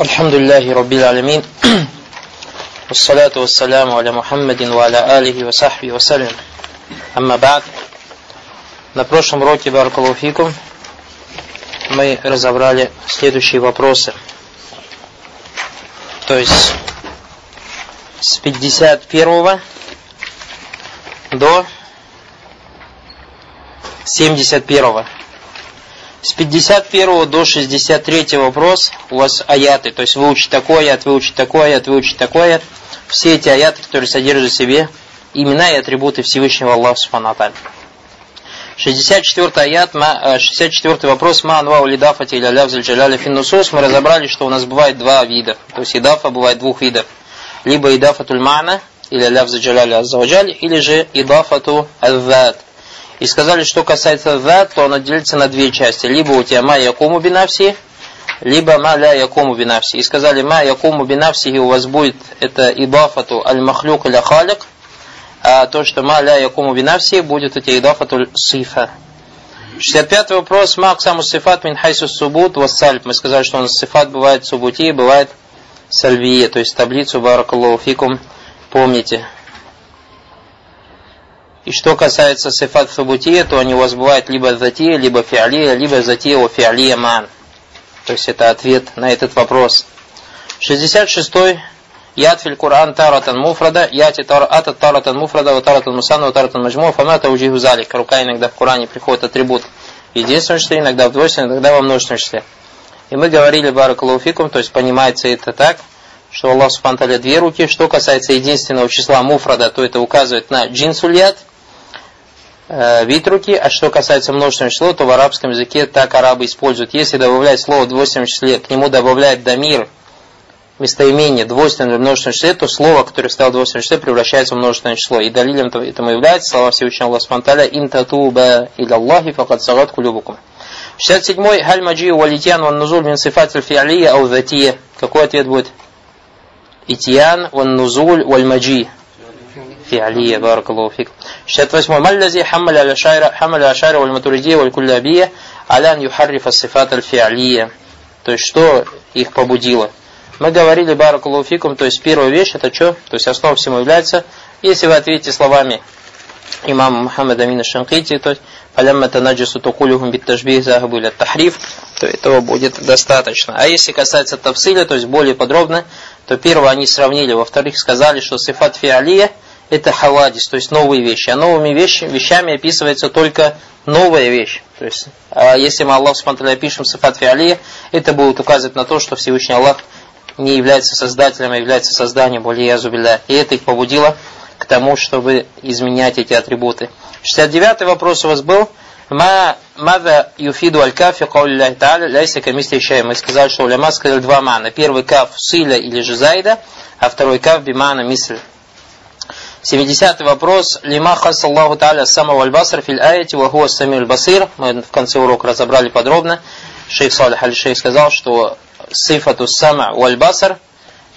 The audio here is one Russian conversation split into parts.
الحمد لله رب العالمين والصلاة والسلام على محمد وعلى آله وصحبه وسلم أما بعد На прошлом уроке Баракалуфикум мы разобрали следующие вопросы. То есть с 51 до 71. С 51 до 63 вопрос у вас аяты, то есть выучить такой аят, выучить такой аят, выучить такой аят. Все эти аяты, которые содержат в себе имена и атрибуты Всевышнего Аллаха Субхану 64 аят, 64 э, вопрос, ма анва улидафати или аляв джаляля финнусус. Мы разобрали, что у нас бывает два вида. То есть идафа бывает двух видов. Либо идафатуль мана, или аляв джаляля аззаваджаль, или же идафату аззад. И сказали, что касается зад, то оно делится на две части. Либо у тебя ма якому бинавси, либо ма ля якому бинавси. И сказали, ма якому бинавси, и у вас будет это идафату аль-махлюк или халик, а то, что ма ля якому бинавси, будет у тебя идафату сифа. 65 вопрос. Ма аксаму сифат мин хайсу субут вассальб. Мы сказали, что нас сифат бывает субути, бывает сальвия. То есть таблицу баракаллаху фикум помните. И что касается сифат субутия, то они у вас бывают либо затия, либо фиалия, либо затия у фиалия ман. То есть это ответ на этот вопрос. 66-й. Ятфиль Кур'ан таратан муфрада, яти ата таратан муфрада, ва таратан мусана, ва таратан маджму, фамата уджиху залик. Рука иногда в Коране приходит атрибут единственном числе, иногда в двойственном, иногда во множественном числе. И мы говорили баракалуфикум, то есть понимается это так, что Аллах Субхану две руки. Что касается единственного числа муфрада, то это указывает на джинсульят, вид руки, а что касается множественного числа, то в арабском языке так арабы используют. Если добавлять слово в двойственном числе, к нему добавляет дамир, местоимение двойственное в множественном то слово, которое стало в двойственном превращается в множественное число. И далилем этому является слова Всевышнего Аллаха Спанталя «Ин татуба иля Аллахи факад сагат кулюбукум». 67-й «Халь маджи валитьян ван нузуль мин сифат фиалия ау затия». Какой ответ будет? Итьян ван нузуль валь маджи. في علي بارك فيك 68 ما الذي حمل الأشاعرة حمل الأشاعرة والماتуридية والكلابية على أن يحرف الصفات الفعلية то есть что их побудило? Мы говорили баракулуфикум, то есть первая вещь это что? То есть основа всему является, если вы ответите словами имама Мухаммада Амина Шанкити, то есть «Палямма танаджису тукулюхум биттажбих захабу или тахриф», то этого будет достаточно. А если касается тафсиля, то есть более подробно, то первое они сравнили, во-вторых сказали, что сифат фиалия – это хавадис, то есть новые вещи. А новыми вещи, вещами описывается только новая вещь. То есть, а если мы Аллах Субтитры пишем сифат фиалия, это будет указывать на то, что Всевышний Аллах не является создателем, а является созданием, более язубилля. И это их побудило к тому, чтобы изменять эти атрибуты. 69 вопрос у вас был. Ма мада юфиду аль кафи каули та'аля ляйся камисли. Мы сказали, что уляма сказали два мана. Первый каф силя или же зайда, а второй каф бимана мисль. 70 вопрос. Лима хас Аллаху Та'аля самого аль-баср фил аяти ва хуа сами аль-басир. Мы в конце урока разобрали подробно. Шейх Салих аль-Шейх сказал, что сифату сама аль-басар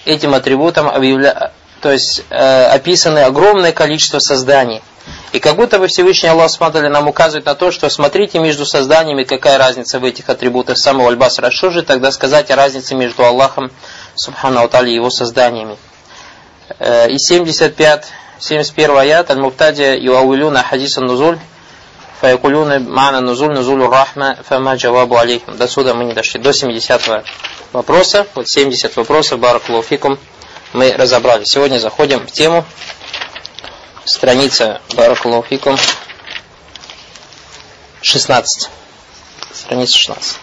этим атрибутом объявля... то есть э, описаны огромное количество созданий. И как будто бы Всевышний Аллах смотрели нам указывает на то, что смотрите между созданиями, какая разница в этих атрибутах самого аль-басра. Что же тогда сказать о разнице между Аллахом, Субхану Атали, и его созданиями? Э, и 75 71 аят Аль-Муптадия юауилюна хадисан нузуль фаякулюна мана нузуль нузулю рахма фама джавабу алейхим. До сюда мы не дошли. До 70 вопроса. Вот 70 вопросов, баракулуфикум, мы разобрали. Сегодня заходим в тему. Страница баракулуфикум 16. Страница 16.